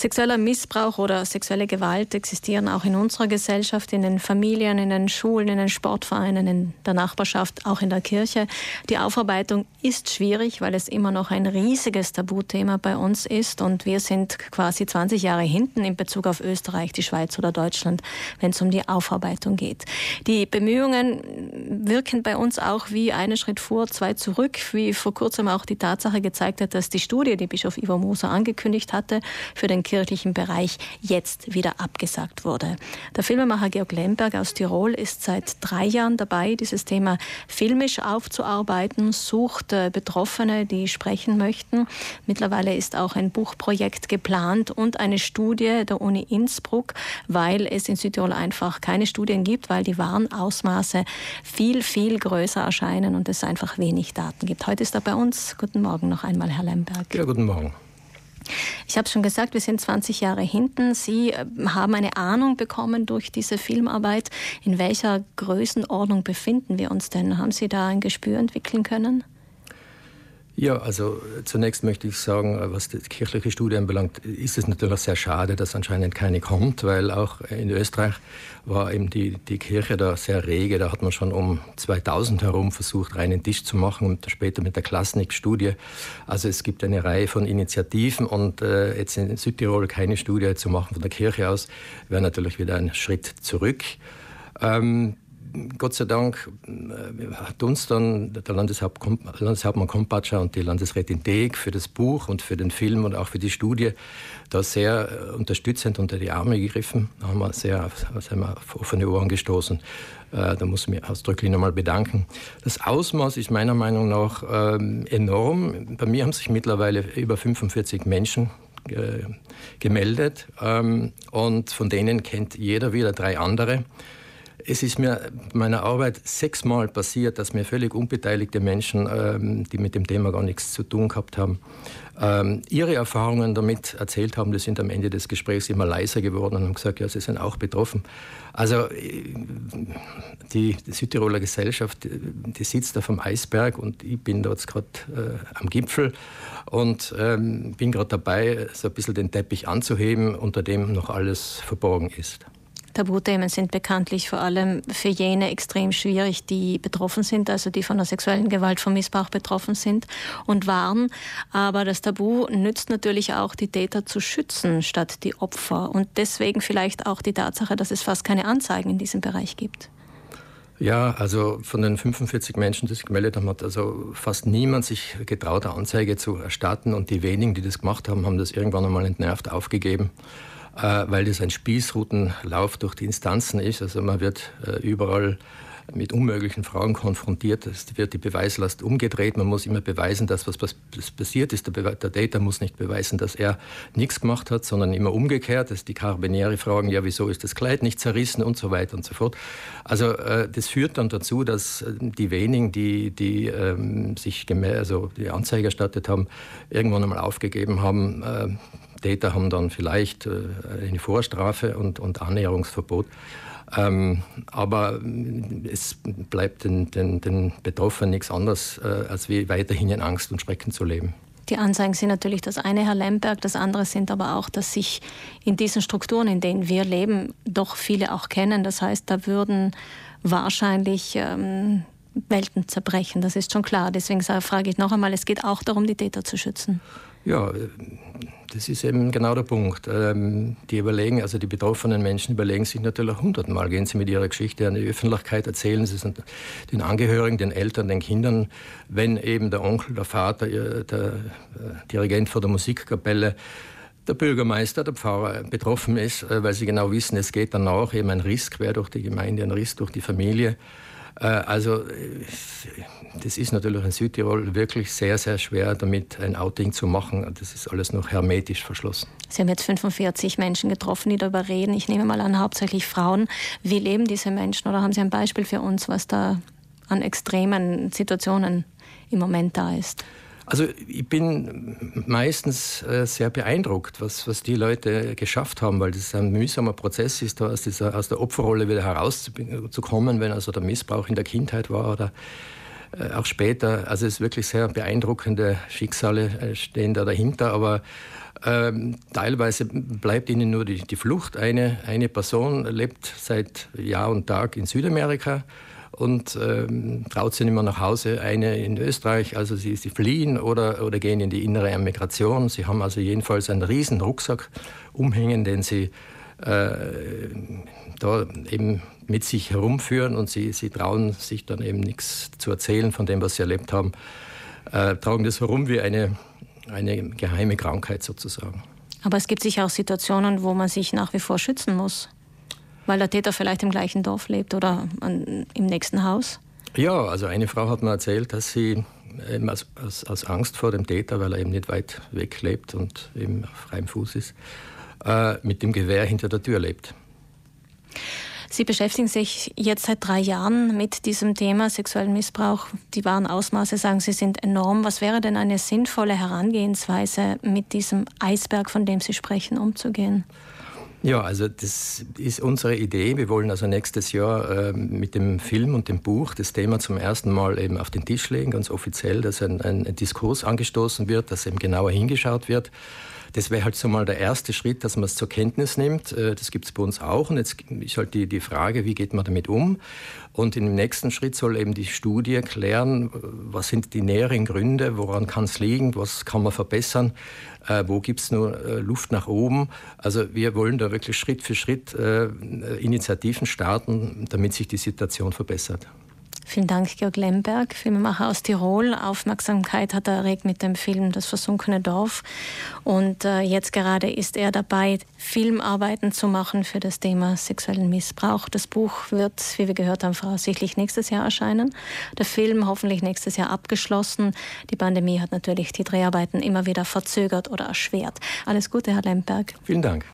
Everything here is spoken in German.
Sexueller Missbrauch oder sexuelle Gewalt existieren auch in unserer Gesellschaft, in den Familien, in den Schulen, in den Sportvereinen, in der Nachbarschaft, auch in der Kirche. Die Aufarbeitung ist schwierig, weil es immer noch ein riesiges Tabuthema bei uns ist und wir sind quasi 20 Jahre hinten in Bezug auf Österreich, die Schweiz oder Deutschland, wenn es um die Aufarbeitung geht. Die Bemühungen wirken bei uns auch wie einen Schritt vor, zwei zurück, wie vor kurzem auch die Tatsache gezeigt hat, dass die Studie, die Bischof Ivo Moser angekündigt hatte, für den kirchlichen Bereich jetzt wieder abgesagt wurde. Der Filmemacher Georg Lemberg aus Tirol ist seit drei Jahren dabei, dieses Thema filmisch aufzuarbeiten, sucht äh, Betroffene, die sprechen möchten. Mittlerweile ist auch ein Buchprojekt geplant und eine Studie der Uni Innsbruck, weil es in Südtirol einfach keine Studien gibt, weil die wahren Ausmaße viel, viel größer erscheinen und es einfach wenig Daten gibt. Heute ist er bei uns. Guten Morgen noch einmal, Herr Lemberg. Ja, guten Morgen. Ich habe schon gesagt, wir sind 20 Jahre hinten. Sie äh, haben eine Ahnung bekommen durch diese Filmarbeit. In welcher Größenordnung befinden wir uns denn? Haben Sie da ein Gespür entwickeln können? Ja, also äh, zunächst möchte ich sagen, äh, was die kirchliche Studie anbelangt, ist es natürlich sehr schade, dass anscheinend keine kommt, weil auch in Österreich war eben die, die Kirche da sehr rege. Da hat man schon um 2000 herum versucht, reinen Tisch zu machen und später mit der Klasnik-Studie. Also es gibt eine Reihe von Initiativen und äh, jetzt in Südtirol keine Studie zu machen von der Kirche aus, wäre natürlich wieder ein Schritt zurück. Ähm, Gott sei Dank äh, hat uns dann der Landeshaupt, Landeshauptmann Kompatscher und die Landesrätin Deeg für das Buch und für den Film und auch für die Studie da sehr äh, unterstützend unter die Arme gegriffen. Da haben wir sehr sehr wir auf offene Ohren gestoßen. Äh, da muss ich mich ausdrücklich nochmal bedanken. Das Ausmaß ist meiner Meinung nach ähm, enorm. Bei mir haben sich mittlerweile über 45 Menschen gemeldet ähm, und von denen kennt jeder wieder drei andere. Es ist mir meiner Arbeit sechsmal passiert, dass mir völlig unbeteiligte Menschen, ähm, die mit dem Thema gar nichts zu tun gehabt haben, ähm, ihre Erfahrungen damit erzählt haben. Die sind am Ende des Gesprächs immer leiser geworden und haben gesagt, ja, sie sind auch betroffen. Also äh, die, die Südtiroler Gesellschaft, die sitzt da vom Eisberg und ich bin dort gerade äh, am Gipfel und ähm, bin gerade dabei, so ein bisschen den Teppich anzuheben, unter dem noch alles verborgen ist. Tabuthemen sind bekanntlich vor allem für jene extrem schwierig, die betroffen sind, also die von der sexuellen Gewalt, vom Missbrauch betroffen sind und waren. Aber das Tabu nützt natürlich auch, die Täter zu schützen statt die Opfer. Und deswegen vielleicht auch die Tatsache, dass es fast keine Anzeigen in diesem Bereich gibt. Ja, also von den 45 Menschen, die sich gemeldet haben, hat also fast niemand sich getraut, eine Anzeige zu erstatten. Und die wenigen, die das gemacht haben, haben das irgendwann einmal entnervt aufgegeben. Äh, weil das ein Spießrutenlauf durch die Instanzen ist. Also man wird äh, überall mit unmöglichen Fragen konfrontiert. Es wird die Beweislast umgedreht. Man muss immer beweisen, dass was, passiert ist. Der, der Täter muss nicht beweisen, dass er nichts gemacht hat, sondern immer umgekehrt. Das ist die karabiniere Fragen, ja, wieso ist das Kleid nicht zerrissen und so weiter und so fort. Also äh, das führt dann dazu, dass die wenigen, die, die ähm, sich also die Anzeige erstattet haben, irgendwann einmal aufgegeben haben, äh, Täter haben dann vielleicht äh, eine Vorstrafe und, und Annäherungsverbot. Ähm, aber es bleibt den, den, den Betroffenen nichts anderes, äh, als wie weiterhin in Angst und Schrecken zu leben. Die Anzeigen sind natürlich das eine, Herr Lemberg, das andere sind aber auch, dass sich in diesen Strukturen, in denen wir leben, doch viele auch kennen. Das heißt, da würden wahrscheinlich ähm, Welten zerbrechen, das ist schon klar. Deswegen frage ich noch einmal, es geht auch darum, die Täter zu schützen. Ja, das ist eben genau der Punkt. Ähm, die überlegen, also die betroffenen Menschen überlegen sich natürlich hundertmal, gehen sie mit ihrer Geschichte an die Öffentlichkeit, erzählen sie es den Angehörigen, den Eltern, den Kindern, wenn eben der Onkel, der Vater, der äh, Dirigent vor der Musikkapelle, der Bürgermeister, der Pfarrer betroffen ist, äh, weil sie genau wissen, es geht danach eben ein Riss quer durch die Gemeinde, ein Riss durch die Familie. Äh, also das ist natürlich in Südtirol wirklich sehr, sehr schwer, damit ein Outing zu machen. Das ist alles noch hermetisch verschlossen. Sie haben jetzt 45 Menschen getroffen, die darüber reden. Ich nehme mal an, hauptsächlich Frauen. Wie leben diese Menschen? Oder haben Sie ein Beispiel für uns, was da an extremen Situationen im Moment da ist? Also ich bin meistens äh, sehr beeindruckt, was, was die Leute geschafft haben, weil das ein mühsamer Prozess ist, da aus, dieser, aus der Opferrolle wieder herauszukommen, wenn also der Missbrauch in der Kindheit war oder auch später, also es ist wirklich sehr beeindruckende Schicksale äh, stehen da dahinter, aber ähm, teilweise bleibt ihnen nur die, die Flucht. Eine, eine Person lebt seit Jahr und Tag in Südamerika und ähm, traut sich nicht mehr nach Hause. Eine in Österreich, also sie, sie fliehen oder, oder gehen in die innere Emigration. Sie haben also jedenfalls einen riesen Rucksack umhängen, den sie äh, da eben mit sich herumführen und sie, sie trauen sich dann eben nichts zu erzählen von dem, was sie erlebt haben. Äh, tragen das herum wie eine, eine geheime Krankheit sozusagen. Aber es gibt sicher auch Situationen, wo man sich nach wie vor schützen muss weil der Täter vielleicht im gleichen Dorf lebt oder an, im nächsten Haus? Ja, also eine Frau hat mir erzählt, dass sie aus, aus, aus, Angst vor dem Täter, weil er eben nicht weit weg lebt und eben auf freiem Fuß ist, äh, mit dem Gewehr hinter der Tür lebt. Sie beschäftigen sich jetzt seit drei Jahren mit diesem Thema sexuellen Missbrauch. Die wahren Ausmaße, sagen Sie, sind enorm. Was wäre denn eine sinnvolle Herangehensweise, mit diesem Eisberg, von dem Sie sprechen, umzugehen? Ja, also das ist unsere Idee. Wir wollen also nächstes Jahr äh, mit dem Film und dem Buch das Thema zum ersten Mal eben auf den Tisch legen, ganz offiziell, dass ein, ein Diskurs angestoßen wird, dass eben genauer hingeschaut wird. Das wäre halt so mal der erste Schritt, dass man es zur Kenntnis nimmt. Äh, das gibt es bei uns auch. Und jetzt ist halt die, die Frage, wie geht man damit um? Und im nächsten Schritt soll eben die Studie klären, was sind die näheren Gründe, woran kann es liegen, was kann man verbessern, äh, wo gibt es nur äh, Luft nach oben. Also wir wollen da wirklich Schritt für Schritt äh, Initiativen starten, damit sich die Situation verbessert. Vielen Dank, Georg Lemberg, Filmemacher aus Tirol. Aufmerksamkeit hat er erregt mit dem Film Das versunkene Dorf. Und äh, jetzt gerade ist er dabei, Filmarbeiten zu machen für das Thema sexuellen Missbrauch. Das Buch wird, wie wir gehört haben, voraussichtlich nächstes Jahr erscheinen. Der Film hoffentlich nächstes Jahr abgeschlossen. Die Pandemie hat natürlich die Dreharbeiten immer wieder verzögert oder erschwert. Alles Gute, Herr Lemberg. Vielen Dank.